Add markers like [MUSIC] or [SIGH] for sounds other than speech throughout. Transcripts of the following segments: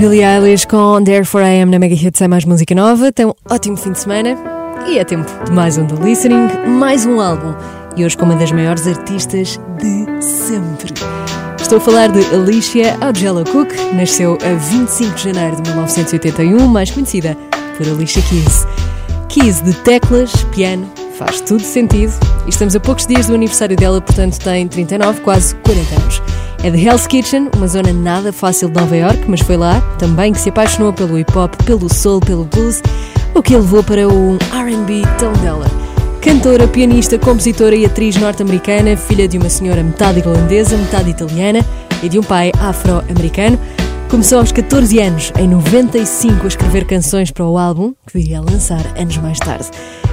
Billie Eilish com Therefore I Am na Mega Hits é mais música nova. Tem um ótimo fim de semana e é tempo de mais um The Listening, mais um álbum. E hoje com uma das maiores artistas de sempre. Estou a falar de Alicia Augelo Cook, nasceu a 25 de janeiro de 1981, mais conhecida por Alicia Keys. Keys de teclas, piano, faz tudo sentido. E estamos a poucos dias do aniversário dela, portanto tem 39, quase 40 anos. É de Hell's Kitchen, uma zona nada fácil de Nova York, mas foi lá também que se apaixonou pelo hip hop, pelo soul, pelo blues, o que a levou para o RB tão dela. Cantora, pianista, compositora e atriz norte-americana, filha de uma senhora metade irlandesa, metade italiana e de um pai afro-americano, começou aos 14 anos, em 95, a escrever canções para o álbum que viria a lançar anos mais tarde.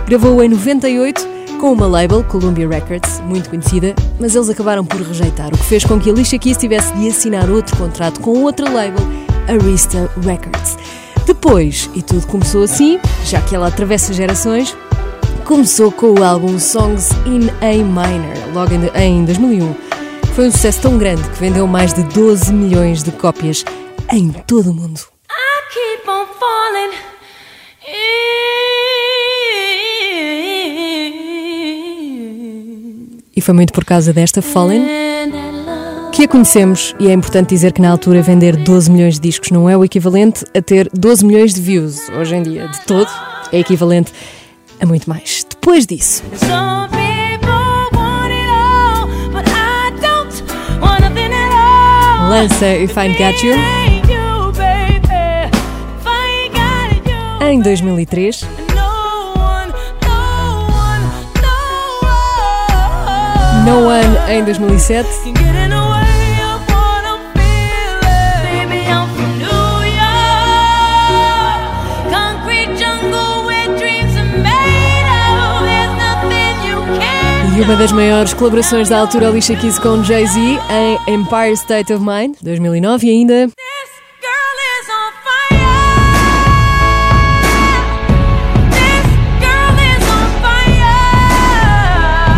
Gravou em 98 com uma label, Columbia Records, muito conhecida, mas eles acabaram por rejeitar, o que fez com que Alicia Keys tivesse de assinar outro contrato com outra label, Arista Records. Depois, e tudo começou assim, já que ela atravessa gerações, começou com o álbum Songs in A Minor, logo em 2001. Foi um sucesso tão grande que vendeu mais de 12 milhões de cópias em todo o mundo. E foi muito por causa desta Fallen que a conhecemos, e é importante dizer que na altura vender 12 milhões de discos não é o equivalente a ter 12 milhões de views. Hoje em dia, de todo, é equivalente a muito mais. Depois disso. Lança If I Got You em 2003. No One em 2007. E uma das maiores colaborações da altura, Alicia Keys com Jay-Z em Empire State of Mind, 2009 e ainda...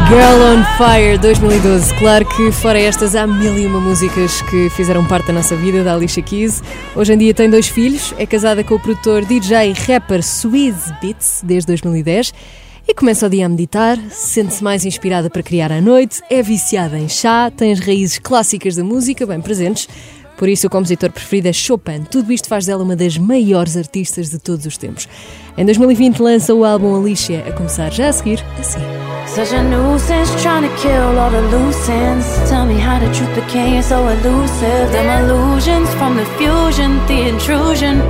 Girl on Fire 2012. Claro que, fora estas, há mil e uma músicas que fizeram parte da nossa vida, da Alicia Keys. Hoje em dia tem dois filhos, é casada com o produtor DJ rapper Swizz Beats desde 2010 e começa o dia a meditar, sente-se mais inspirada para criar à noite, é viciada em chá, tem as raízes clássicas da música bem presentes. Por isso, o compositor preferido é Chopin. Tudo isto faz dela uma das maiores artistas de todos os tempos. Em 2020 lança o álbum Alicia, a começar já a seguir assim. Such a nuisance trying to kill all the loose ends. Tell me how the truth became so elusive. Them illusions from the fusion, the intrusion.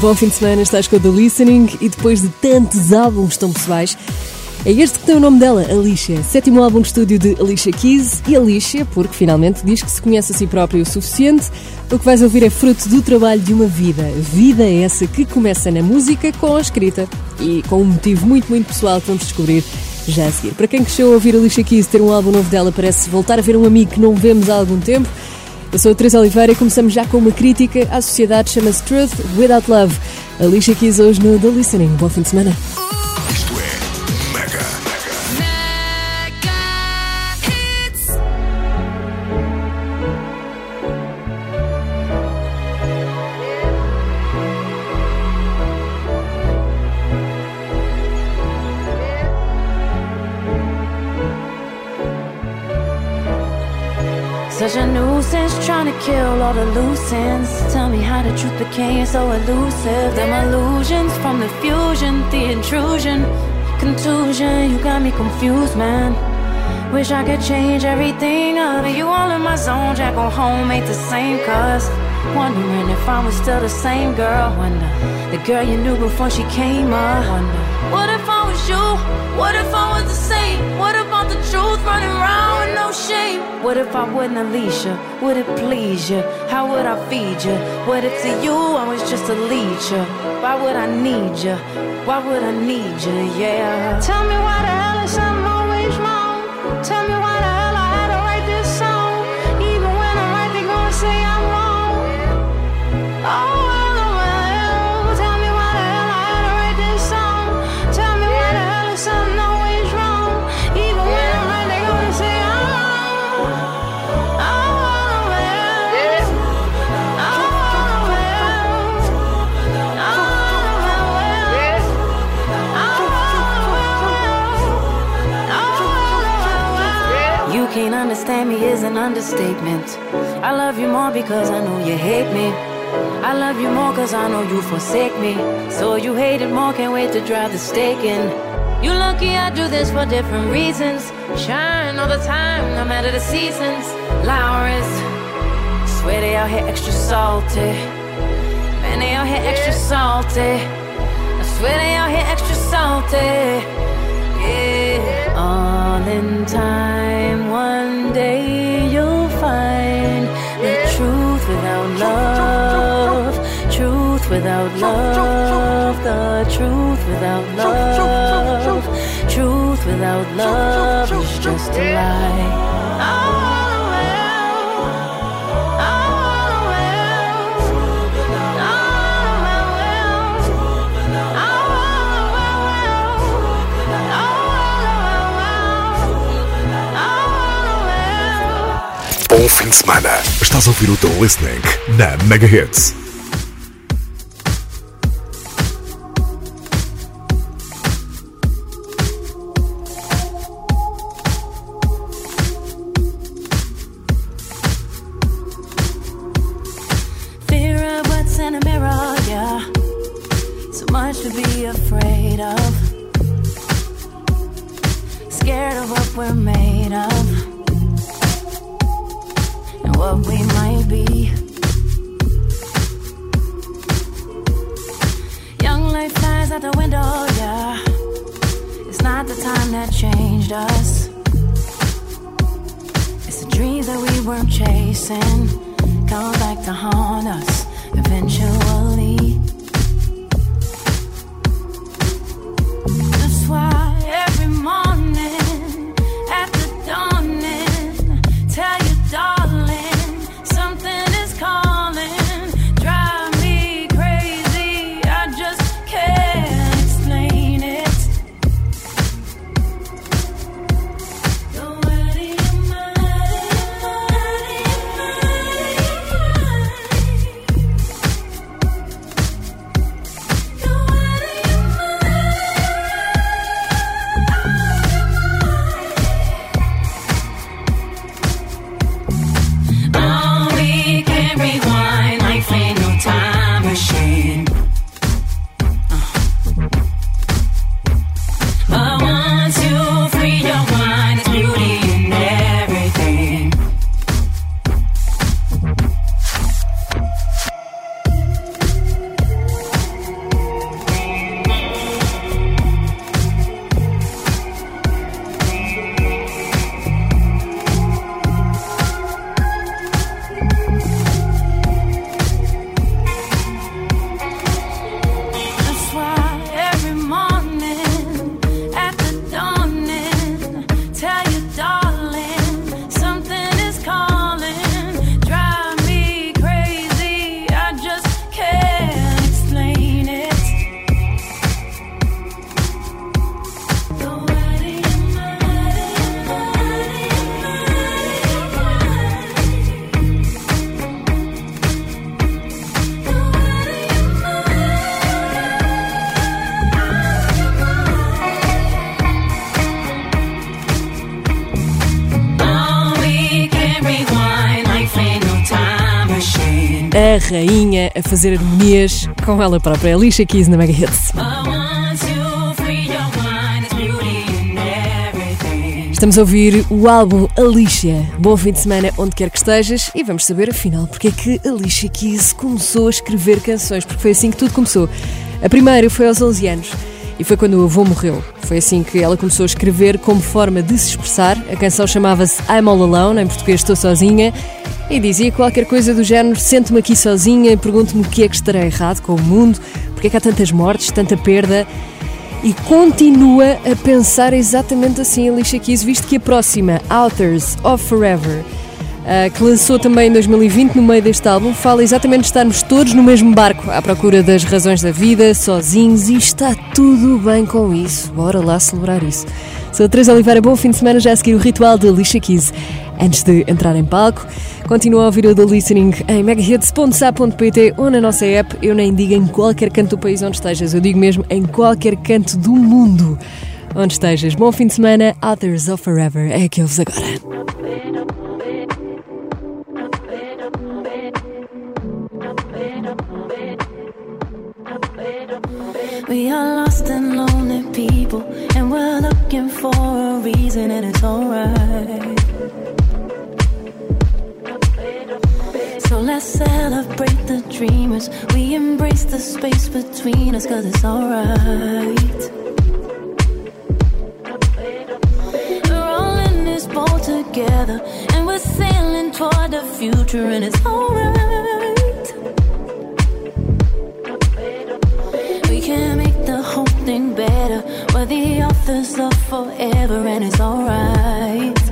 Bom fim de semana, estás com o The Listening e depois de tantos álbuns tão pessoais, é este que tem o nome dela, Alicia. Sétimo álbum de estúdio de Alicia Keys e Alicia, porque finalmente diz que se conhece a si própria o suficiente. O que vais ouvir é fruto do trabalho de uma vida. Vida essa que começa na música com a escrita e com um motivo muito, muito pessoal que vamos descobrir já a seguir. Para quem cresceu a ouvir Alicia Keys ter um álbum novo dela, parece voltar a ver um amigo que não vemos há algum tempo. Eu sou a Teresa Oliveira e começamos já com uma crítica à sociedade, chama-se Truth Without Love. Alicia Keys hoje no The Listening. Bom fim de semana. The truth became so elusive. Them illusions from the fusion, the intrusion, contusion. You got me confused, man. Wish I could change everything up. You all in my zone, Jack on home ain't the same. Cause wondering if I was still the same girl. Wonder the girl you knew before she came up. Wonder what if I was you? What if I was the same? What about the truth running around with no shame? What if I wasn't Alicia? Would it please you? How would I feed you? What if to you I was just a leecher? Why would I need you? Why would I need you? Yeah. Tell me why the hell is something always wrong? Tell me why the is an understatement. I love you more because I know you hate me. I love you more cause I know you forsake me. So you hate it more, can't wait to drive the stake in. You lucky I do this for different reasons. Shine all the time, no matter the seasons. Lowry's, swear they out here extra salty. Man, they out here extra salty. I swear they out here extra salty. Yeah, uh. In time, one day you'll find the truth without love. Truth without love. The truth without love. Truth without love is just a lie. Bom fim de semana. Estás a ouvir o teu listening na Mega rainha a fazer harmonias com ela própria, Alicia Keys na Mega Hits. Estamos a ouvir o álbum Alicia. Bom fim de semana onde quer que estejas e vamos saber afinal porque é que Alicia Keys começou a escrever canções, porque foi assim que tudo começou. A primeira foi aos 11 anos e foi quando o avô morreu. Foi assim que ela começou a escrever como forma de se expressar. A canção chamava-se I'm All Alone, em português Estou Sozinha, e dizia qualquer coisa do género: Sento-me aqui sozinha e pergunto-me o que é que estará errado com o mundo, porque é que há tantas mortes, tanta perda. E continua a pensar exatamente assim, Alicia Keys, visto que a próxima, Authors of Forever, que lançou também em 2020 no meio deste álbum, fala exatamente de estarmos todos no mesmo barco, à procura das razões da vida, sozinhos, e está tudo bem com isso. Bora lá celebrar isso. Sou a Teresa Oliveira, bom fim de semana, já a seguir o ritual de Alicia Keys. Antes de entrar em palco, continua a ouvir o The Listening em megahits.sa.pt ou na nossa app. Eu nem digo em qualquer canto do país onde estejas, eu digo mesmo em qualquer canto do mundo onde estejas. Bom fim de semana, Others of Forever. É que ouves agora. We are lost and lonely people, and we're looking for a reason, and it's alright. So let's celebrate the dreamers. We embrace the space between us, cause it's alright. We're all in this boat together, and we're sailing toward the future, and it's alright. something better. We're the authors of forever, and it's alright.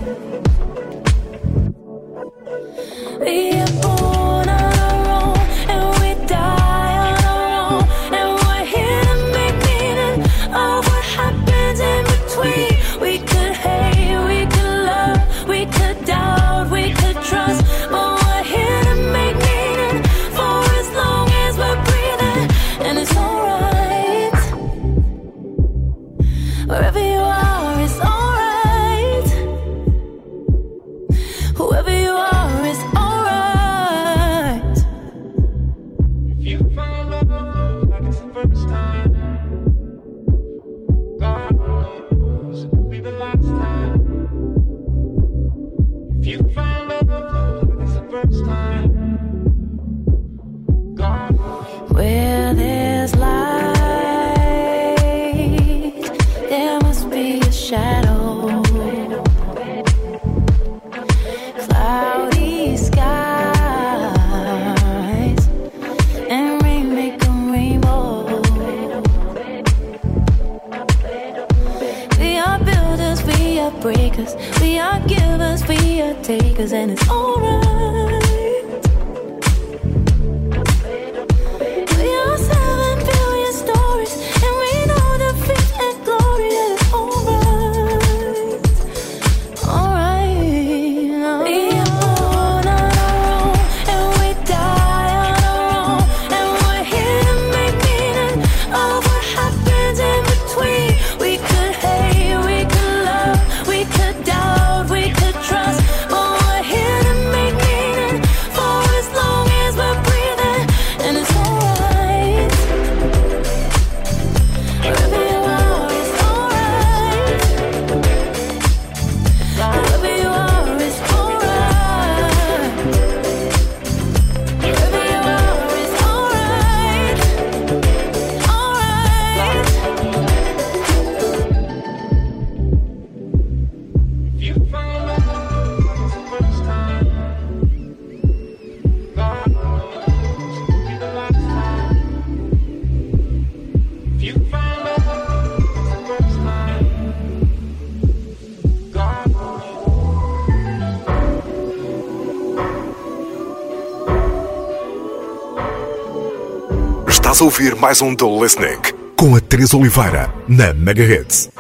alright. ouvir mais um The Listening com a Teresa Oliveira na Mega Hits.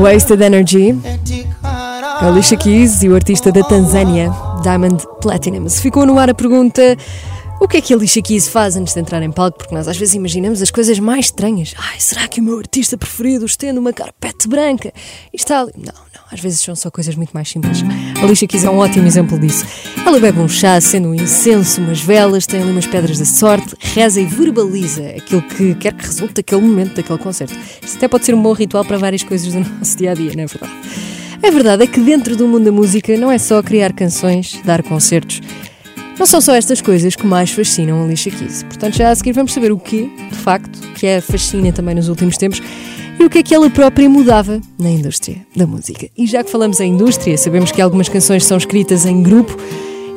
Wasted Energy, Eti kara. Alicia Keys e o artista da Tanzânia, Diamond Platinum. Se ficou no ar a pergunta. O que é que a Alicia Keys faz antes de entrar em palco? Porque nós às vezes imaginamos as coisas mais estranhas. Ai, será que o meu artista preferido estende uma carpete branca e está ali? Não, não, às vezes são só coisas muito mais simples. A Alicia Keys é um ótimo exemplo disso. Ela bebe um chá, acende um incenso, umas velas, tem ali umas pedras da sorte, reza e verbaliza aquilo que quer que resulte daquele momento, daquele concerto. Isto até pode ser um bom ritual para várias coisas do [LAUGHS] nosso dia a dia, não é verdade? A verdade é que dentro do mundo da música não é só criar canções, dar concertos. Não são só estas coisas que mais fascinam a Alicia Keys. Portanto, já a seguir vamos saber o que, de facto, que a fascina também nos últimos tempos e o que é que ela própria mudava na indústria da música. E já que falamos em indústria, sabemos que algumas canções são escritas em grupo.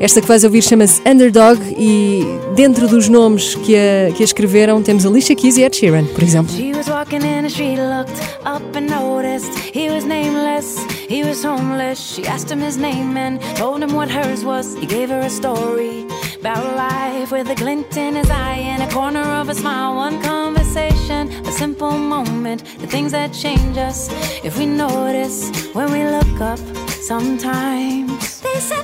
Esta que vais ouvir chama-se Underdog e dentro dos nomes que a, que a escreveram temos Alicia Keys e Ed Sheeran, por exemplo. She was walking in the street, looked up and noticed he was nameless, he was homeless. She asked him his name and told him what hers was. He gave her a story about life with a glint in his eye and a corner of a smile. One conversation, a simple moment, the things that change us if we notice when we look up sometimes. They said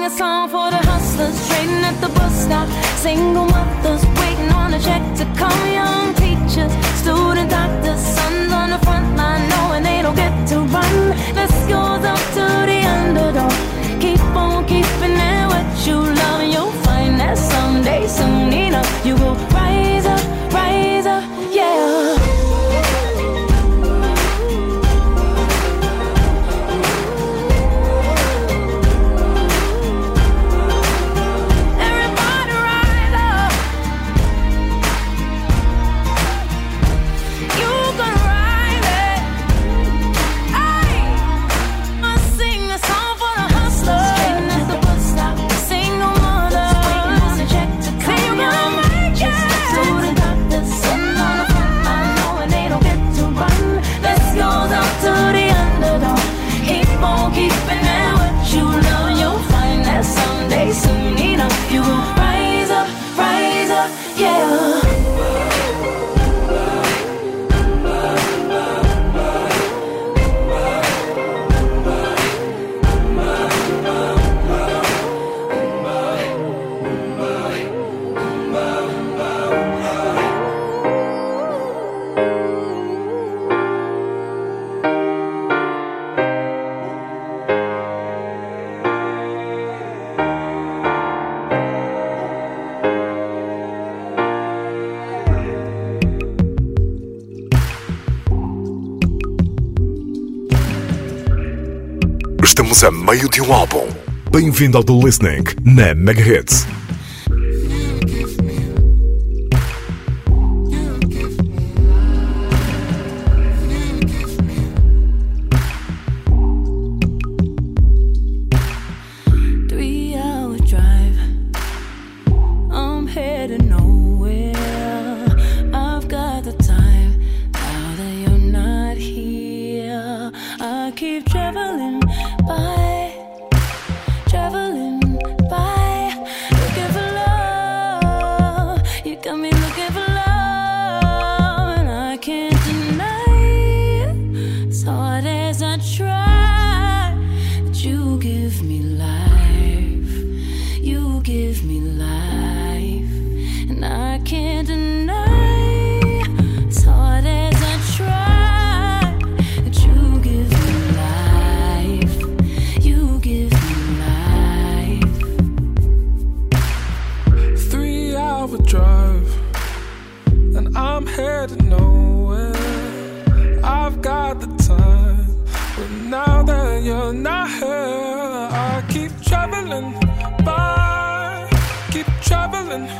sing a song for the hustlers trading at the bus stop. Single mothers waiting on a check to come. Young teachers, student doctors, sons on the front line knowing they don't get to run. This goes up to the underdog. Keep on keeping it what you love, and you'll find that someday, soon enough, you will rise you won't Estamos a meio de um álbum. Bem-vindo ao The Listening na Mega keep traveling by, keep traveling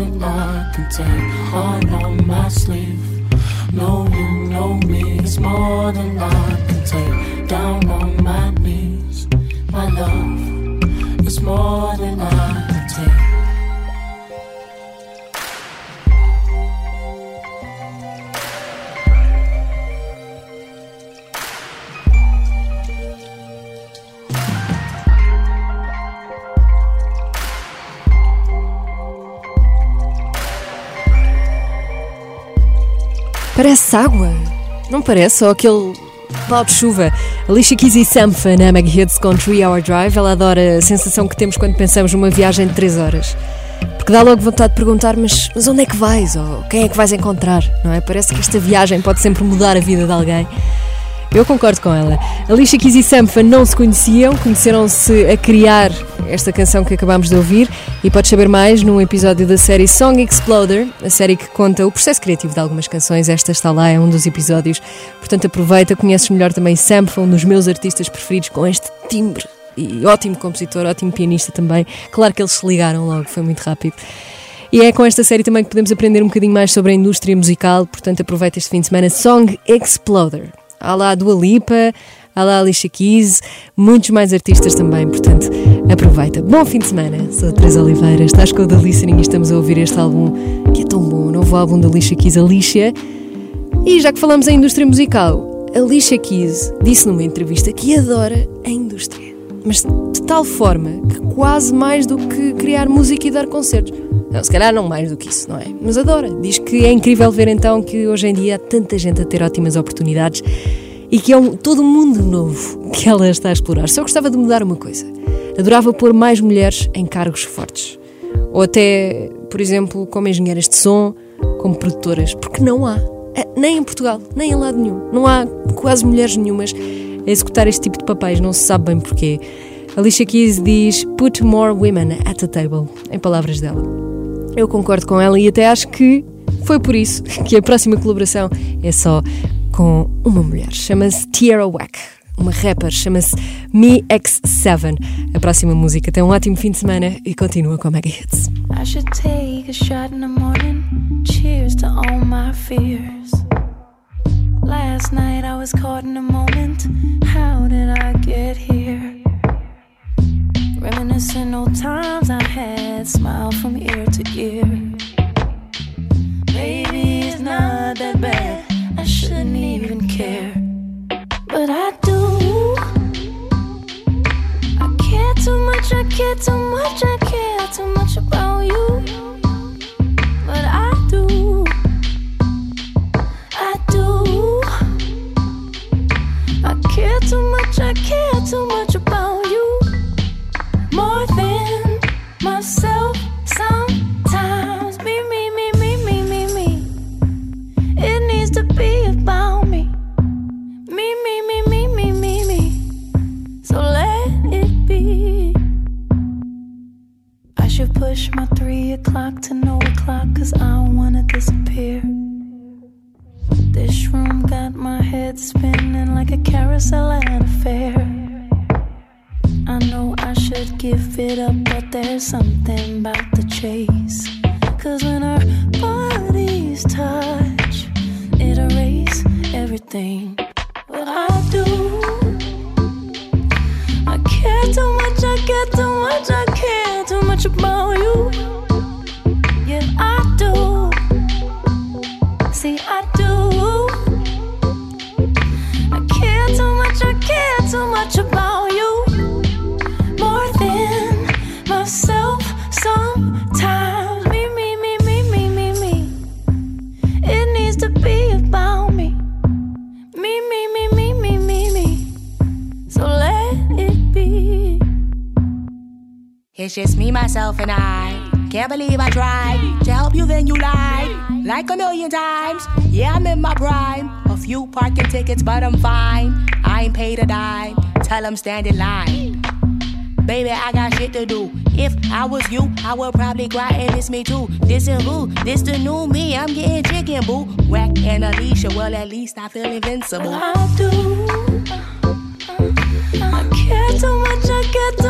than I can take. On my sleeve. Parece água. Não parece? Só aquele pau de chuva. Alicia Keys e Sampha na Meg Hits com 3 Hour Drive. Ela adora a sensação que temos quando pensamos numa viagem de 3 horas. Porque dá logo vontade de perguntar, mas, mas onde é que vais? Ou quem é que vais encontrar? Não é? Parece que esta viagem pode sempre mudar a vida de alguém. Eu concordo com ela. Alicia Keys e Sampha não se conheciam, conheceram-se a criar esta canção que acabámos de ouvir e podes saber mais num episódio da série Song Exploder, a série que conta o processo criativo de algumas canções. Esta está lá, é um dos episódios. Portanto, aproveita, conheces melhor também Sampha, um dos meus artistas preferidos, com este timbre. E ótimo compositor, ótimo pianista também. Claro que eles se ligaram logo, foi muito rápido. E é com esta série também que podemos aprender um bocadinho mais sobre a indústria musical, portanto aproveita este fim de semana Song Exploder. Há lá a Dua Lipa, há lá a Alicia Keys, muitos mais artistas também, portanto aproveita. Bom fim de semana, sou a Teresa Oliveira, estás com o The Listening e estamos a ouvir este álbum que é tão bom, o novo álbum da Alicia Keys, Alicia. E já que falamos em indústria musical, Alicia Keys disse numa entrevista que adora a indústria, mas de tal forma que quase mais do que criar música e dar concertos. Não, se calhar não mais do que isso, não é? Mas adora. Diz que é incrível ver então que hoje em dia há tanta gente a ter ótimas oportunidades e que é um, todo um mundo novo que ela está a explorar. Só gostava de mudar uma coisa. Adorava pôr mais mulheres em cargos fortes. Ou até, por exemplo, como engenheiras de som, como produtoras, porque não há. Eh, Nem em Portugal, nem em lado nenhum. Não há quase mulheres nenhumas a executar este tipo de papéis, não se sabe bem porquê. Alicia Keys diz Put more women at the table, em palavras dela. Eu concordo com ela e até acho que foi por isso [LAUGHS] que a próxima colaboração é só com uma mulher. Chama-se Tierra Wack. uma rapper, chama-se Me X7. A próxima música tem um ótimo fim de semana e continua com a Mega Hits. I should take a shot in the morning. Cheers to all my fears. Last night I was caught in a moment. How did I get here? Reminiscing old times I had, smile from ear to ear. Maybe it's not that bad, I shouldn't even care. But I do. I care too much, I care too much, I care too much about you. I care too much about you more than myself sometimes. Me, me, me, me, me, me, me. It needs to be about me. Me, me, me, me, me, me, me. So let it be. I should push my three o'clock to no o'clock, cause I wanna disappear. This room got my head spinning like a carousel at a fair. I know I should give it up, but there's something about the chase. Cause when our bodies touch, it erases everything. It's just me, myself, and I. Can't believe I tried to help you, then you lied. Like a million times. Yeah, I'm in my prime. A few parking tickets, but I'm fine. I ain't paid a dime. Tell them stand in line. Baby, I got shit to do. If I was you, I would probably cry and miss me too. This and who? This the new me. I'm getting chicken, boo. Whack and Alicia, well, at least I feel invincible. I do. I care too much, I care too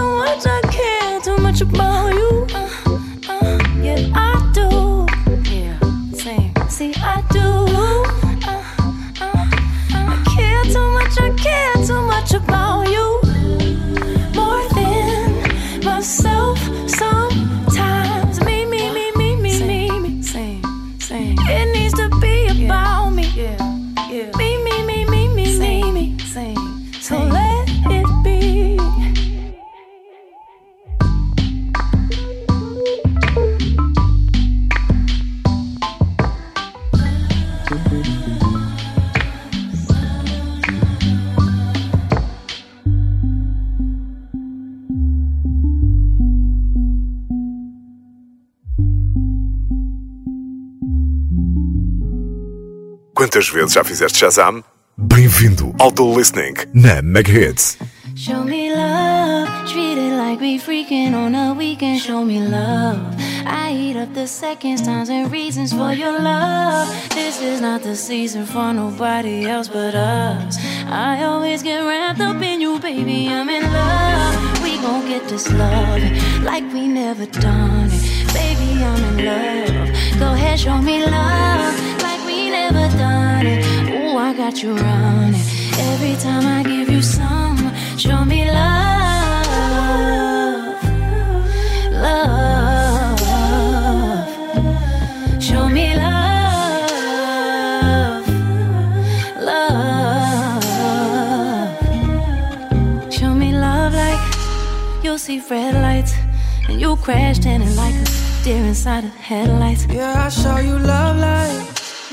Quantas vezes já fizeste Shazam? Bem-vindo ao The Listening na Mega Hits. Show me love, treat it like we freaking on a weekend. Show me love. I eat up the seconds, times, and reasons for your love. This is not the season for nobody else but us. I always get wrapped up in you, baby. I'm in love. We gon' get this love like we never done it. Baby, I'm in love. Go ahead, show me love never done it. Ooh, I got you running. Every time I give you some, show me love. Love. Show me love. Love. Show me love like you'll see red lights and you crash standing like a deer inside of headlights. Yeah, I show you love like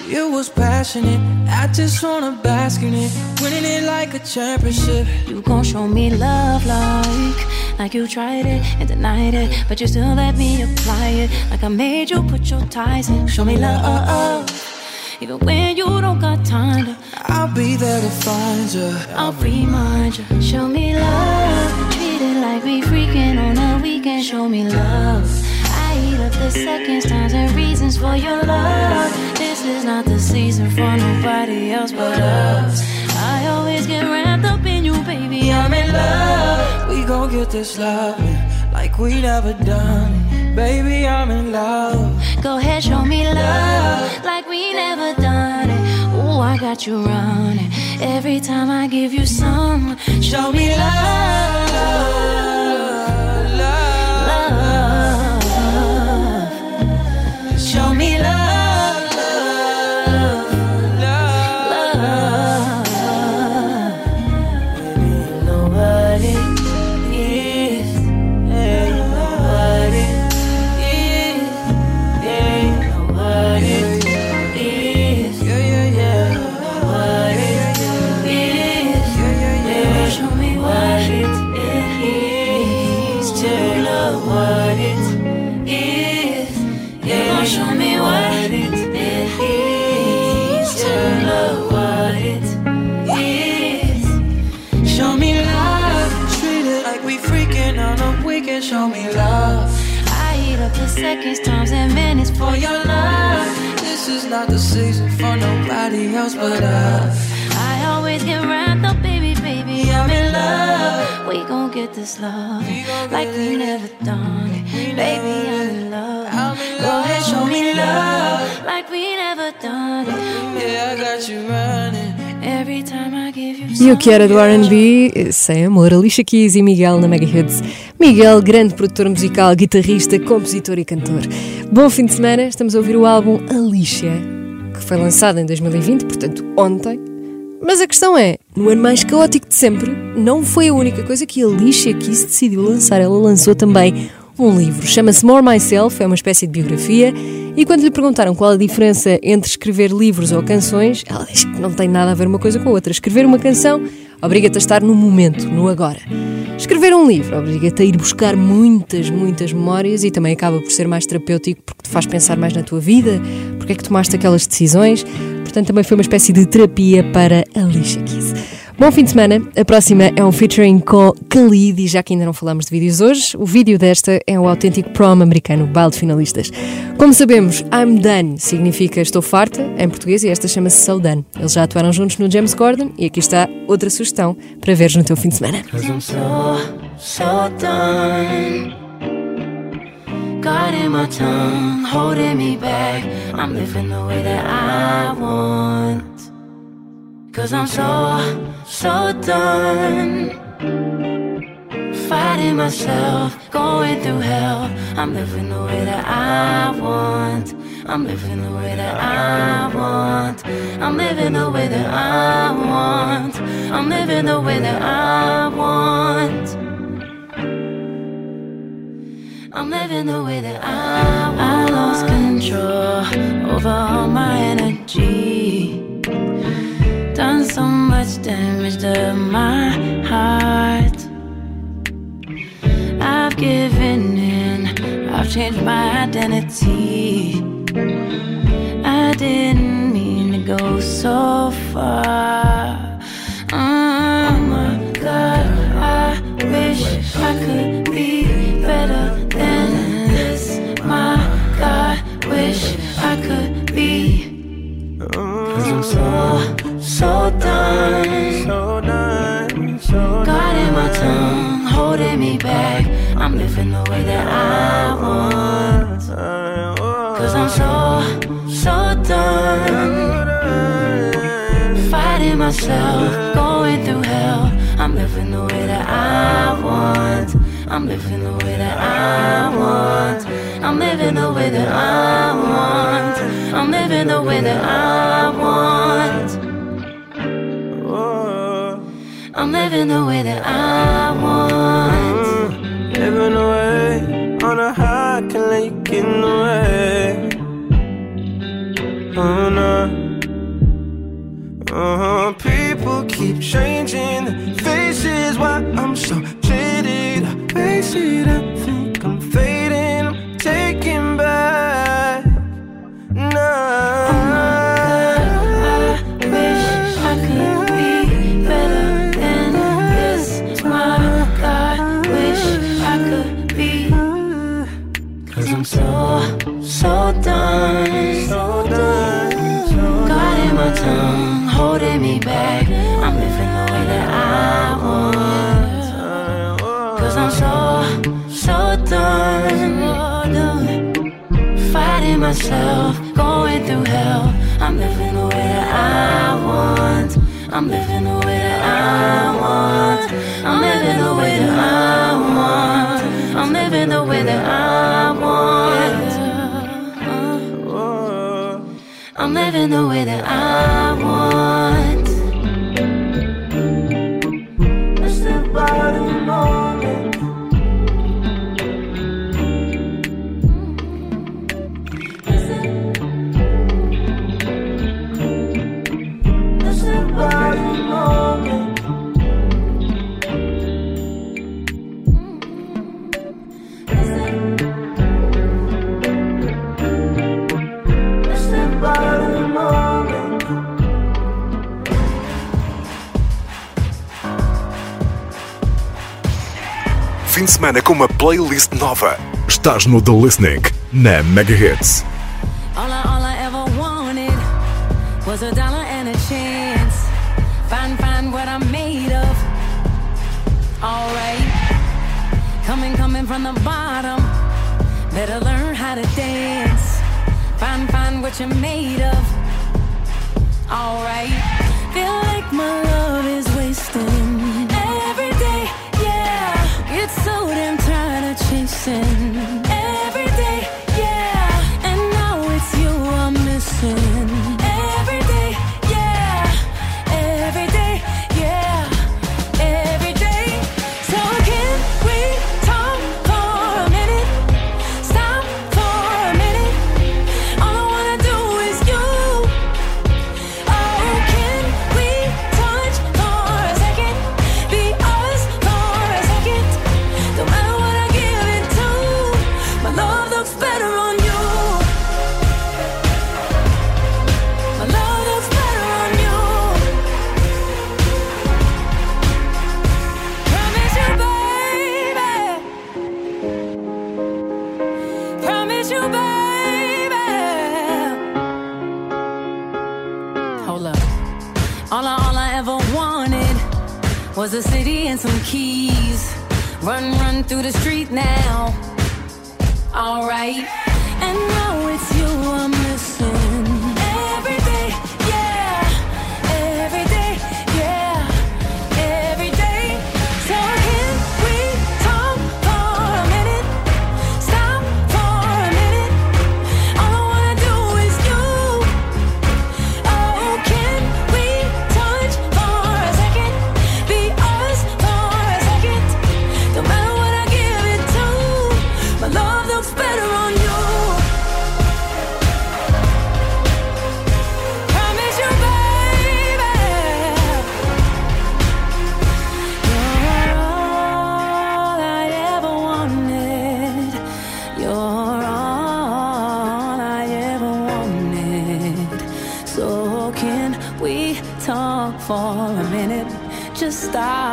you was passionate. I just wanna bask in it, winning it like a championship. You gon' show me love like, like you tried it and denied it, but you still let me apply it. Like I made you put your ties in. Show me love, even when you don't got time to. I'll be there to find you. I'll remind you. Show me love, treat it like we freaking on a weekend. Show me love. The seconds, times, and reasons for your love. This is not the season for nobody else but us. I always get wrapped up in you, baby. I'm in love. We gon' get this love like we never done it. Baby, I'm in love. Go ahead, show me love like we never done it. Ooh, I got you running every time I give you some. Show me love, Show me love, E o que era do R&B, sem amor, Alicia Keys e Miguel na Mega Hits. Miguel, grande produtor musical, guitarrista, compositor e cantor. Bom fim de semana, estamos a ouvir o álbum Alicia, que foi lançado em 2020, portanto ontem. Mas a questão é, no ano mais caótico de sempre, não foi a única coisa que a Alicia Keys decidiu lançar. Ela lançou também um livro, chama-se More Myself, é uma espécie de biografia, e quando lhe perguntaram qual a diferença entre escrever livros ou canções, ela diz que não tem nada a ver uma coisa com a outra. Escrever uma canção obriga-te a estar no momento, no agora. Escrever um livro obriga-te a ir buscar muitas, muitas memórias e também acaba por ser mais terapêutico porque te faz pensar mais na tua vida, porque é que tomaste aquelas decisões. Portanto, também foi uma espécie de terapia para Alicia Keys. Bom fim de semana. A próxima é um featuring com Khalid e já que ainda não falamos de vídeos hoje, o vídeo desta é o autêntico prom americano, baile de finalistas. Como sabemos, I'm done significa estou farta em português e esta chama-se So Done. Eles já atuaram juntos no James Gordon e aqui está outra sugestão para veres no teu fim de semana. My tongue, holding me back. I'm living the way that I want. Cause I'm so, so done. Fighting myself, going through hell. I'm living the way that I want. I'm living the way that I want. I'm living the way that I want. I'm living the way that I want. I'm living the way that I want. I lost control over all my energy. Done so much damage to my heart. I've given in, I've changed my identity. I didn't mean to go so far. Oh my god, I wish I could be better I'm living the way that I want. Cause I'm so, so done. Fighting myself, going through hell. I'm living the way that I want. I'm living the way that I want. I'm living the way that I want. I'm living the way that I want. I'm living the way that I want. Living away on a high, can let you get in the way. Oh no. Uh-huh. People keep changing faces. Why I'm so jaded. I face it. I I'm so, so done. Fighting myself, going through hell. I'm living the way that I want. I'm living the way that I want. I'm living the way that I want. I'm living the way that I want. I'm living the way that I playlist nova. Estás no The Listening, na Mega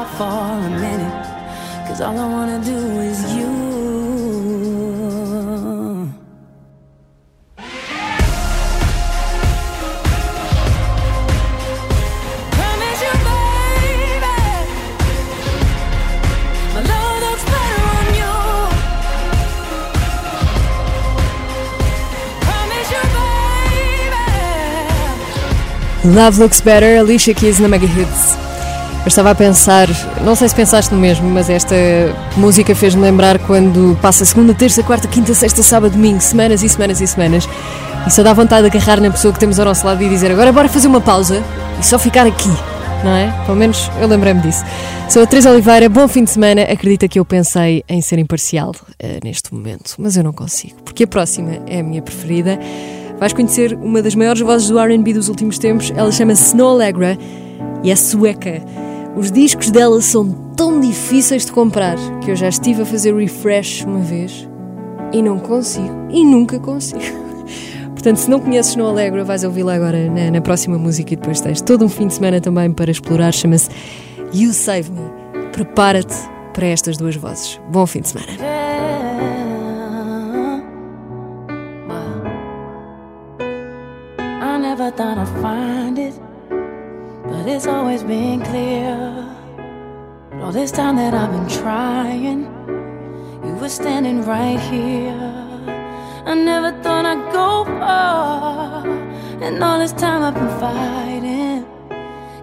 stop for a minute. Cause all I wanna do is you. Love Looks Better, Alicia Keys na Mega Hits. Eu estava a pensar, não sei se pensaste no mesmo, mas esta música fez-me lembrar quando passa segunda, terça, quarta, quinta, sexta, sábado, domingo, semanas e semanas e semanas, e só dá vontade de agarrar na pessoa que temos ao nosso lado e dizer agora bora fazer uma pausa e só ficar aqui, não é? Pelo menos eu lembrei-me disso. Sou a Teresa Oliveira, bom fim de semana. Acredita que eu pensei em ser imparcial eh, neste momento, mas eu não consigo, porque a próxima é a minha preferida. Vais conhecer uma das maiores vozes do RB dos últimos tempos. Ela chama-se Snow Allegra e é sueca. Os discos dela são tão difíceis de comprar que eu já estive a fazer refresh uma vez e não consigo, e nunca consigo. [LAUGHS] Portanto, se não conheces Snow Allegra, vais ouvi-la agora na, na próxima música e depois tens todo um fim de semana também para explorar. Chama-se You Save Me. Prepara-te para estas duas vozes. Bom fim de semana. Never but it's always been clear. All this time that I've been trying, you were standing right here. I never thought I'd go far. And all this time I've been fighting.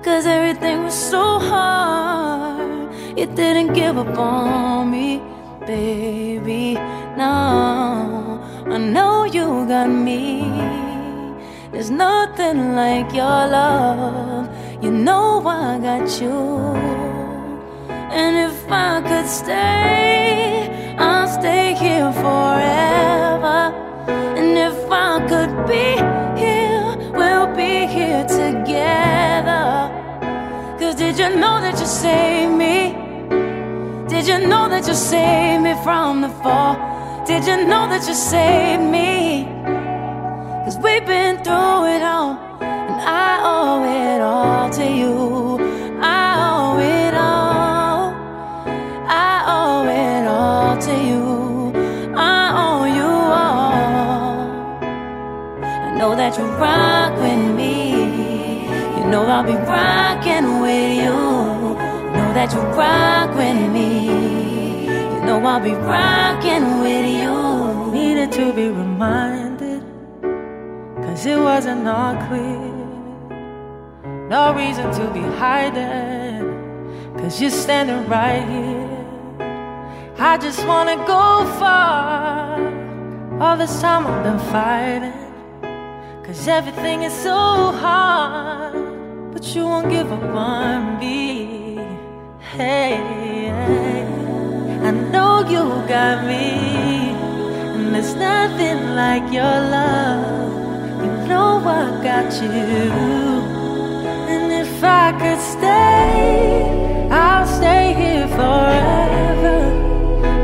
Cause everything was so hard. You didn't give up on me, baby. No, I know you got me. There's nothing like your love. You know I got you. And if I could stay, I'll stay here forever. And if I could be here, we'll be here together. Cause did you know that you saved me? Did you know that you saved me from the fall? Did you know that you saved me? Cause we've been through it all, I owe it all to you. I owe it all. I owe it all to you. I owe you all. I know that you rock with me. You know I'll be rocking with you. Know that you rock with me. You know I'll be rocking with you. Needed to be reminded, cause it wasn't all clear. No reason to be hiding, cause you're standing right here. I just wanna go far. All this time I've been fighting, cause everything is so hard. But you won't give up on me. Hey. I know you got me, and there's nothing like your love. You know I got you. If I could stay, I'll stay here forever.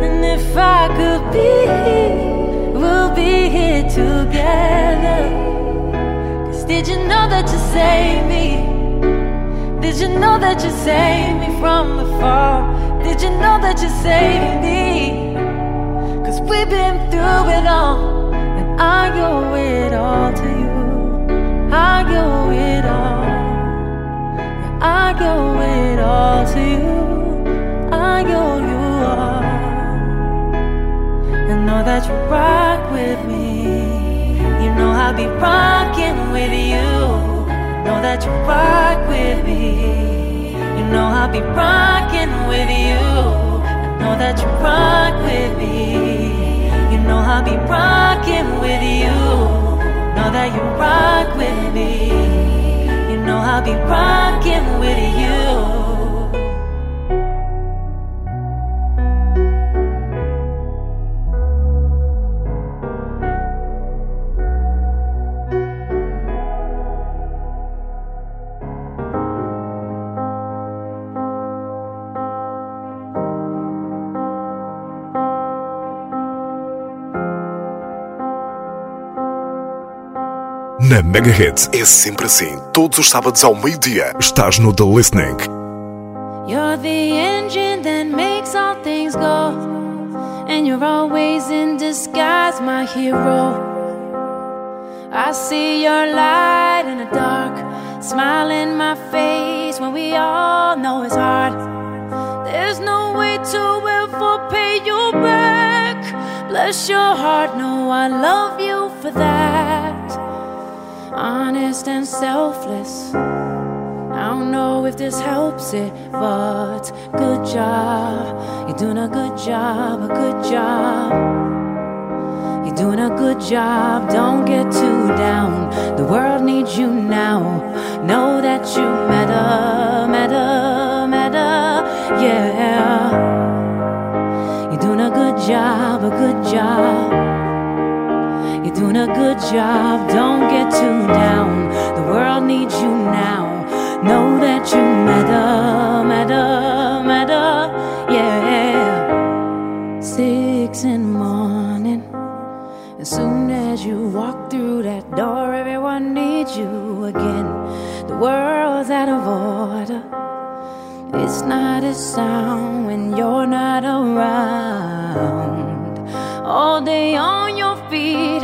And if I could be we'll be here together. Cause did you know that you saved me? Did you know that you saved me from the fall? Did you know that you saved me? Cause we've been through it all, and I owe it all to you. I owe I owe it all to you. I owe you all. And know that you rock with me. You know I'll be rocking with you. Know that you rock with me. You know I'll be rocking with you. I know that you rock with me. Be rocking with you. Na Mega Hits é sempre assim. Todos os sábados ao meio-dia estás no The Listening. You're the engine that makes all things go. And you're always in disguise, my hero. I see your light in the dark, smile in my face when we all know it's hard. There's no way to ever pay you back. Bless your heart, no, I love you for that. Honest and selfless. I don't know if this helps it, but good job. You're doing a good job, a good job. You're doing a good job, don't get too down. The world needs you now. Know that you matter, matter, matter, yeah. You're doing a good job, a good job. Doing a good job, don't get too down. The world needs you now. Know that you matter, matter, matter, yeah. Six in the morning. As soon as you walk through that door, everyone needs you again. The world's out of order. It's not a sound when you're not around. All day on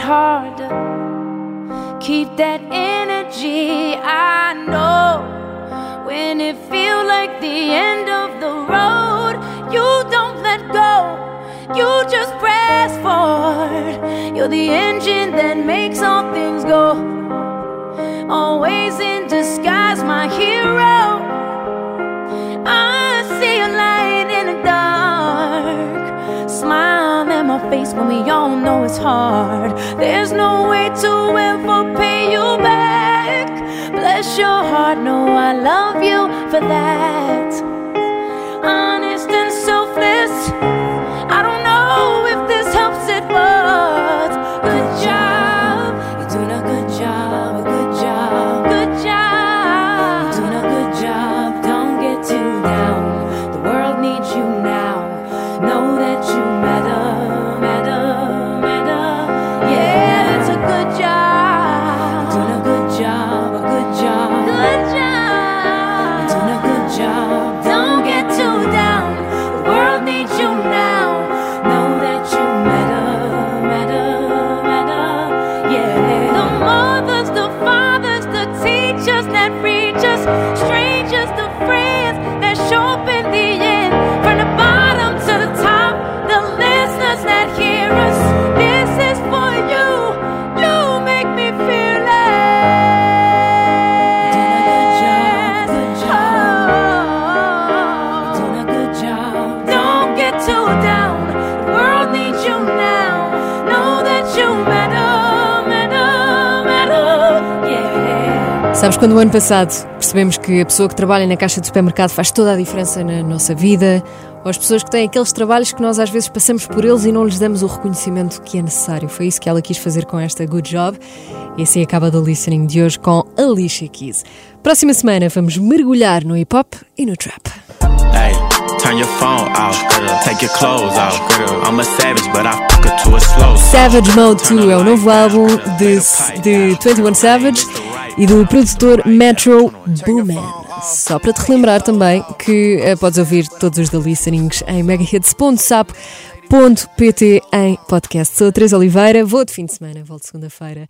feet, harder. Keep that energy, I know. When it feels like the end of the road, you don't let go. You just press forward. You're the engine that makes all things go. Always in disguise, my hero. Face when we all know it's hard. There's no way to ever pay you back. Bless your heart, no, I love you for that. Sabes quando o ano passado percebemos que a pessoa que trabalha na caixa de supermercado faz toda a diferença na nossa vida? Ou as pessoas que têm aqueles trabalhos que nós às vezes passamos por eles e não lhes damos o reconhecimento que é necessário? Foi isso que ela quis fazer com esta Good Job. E assim acaba do listening de hoje com Alicia Keys. Próxima semana vamos mergulhar no hip hop e no trap. Hey, turn your phone off, take your clothes off. I'm a savage, but I fuck her to a slow. Savage Mode 2 é o novo álbum de, de 21 Savage e do produtor Metro Boomin. Só para te relembrar também que eh, podes ouvir todos os The Listenings em megahits.sap.pt em podcast. Sou a Teresa Oliveira, vou de fim de semana, volto segunda-feira.